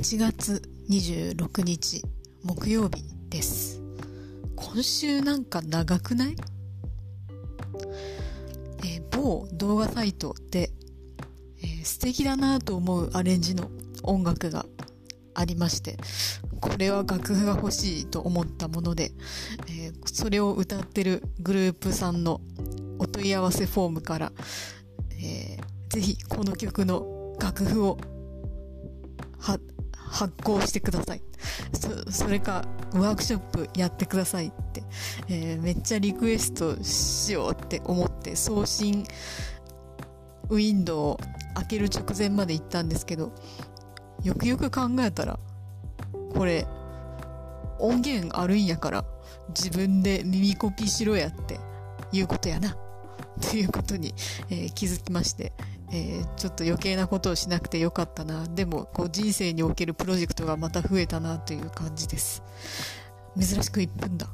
1月26日木曜日です。今週なんか長くない？えー、某動画サイトで、えー、素敵だなと思うアレンジの音楽がありましてこれは楽譜が欲しいと思ったもので、えー、それを歌ってるグループさんのお問い合わせフォームから、えー、ぜひこの曲の楽譜を発行してください。そ、それか、ワークショップやってくださいって、えー、めっちゃリクエストしようって思って、送信ウィンドウを開ける直前まで行ったんですけど、よくよく考えたら、これ、音源あるんやから、自分で耳コピしろやっていうことやな。ということに、えー、気づきまして、えー、ちょっと余計なことをしなくてよかったな。でも、こう人生におけるプロジェクトがまた増えたなという感じです。珍しく1分だ。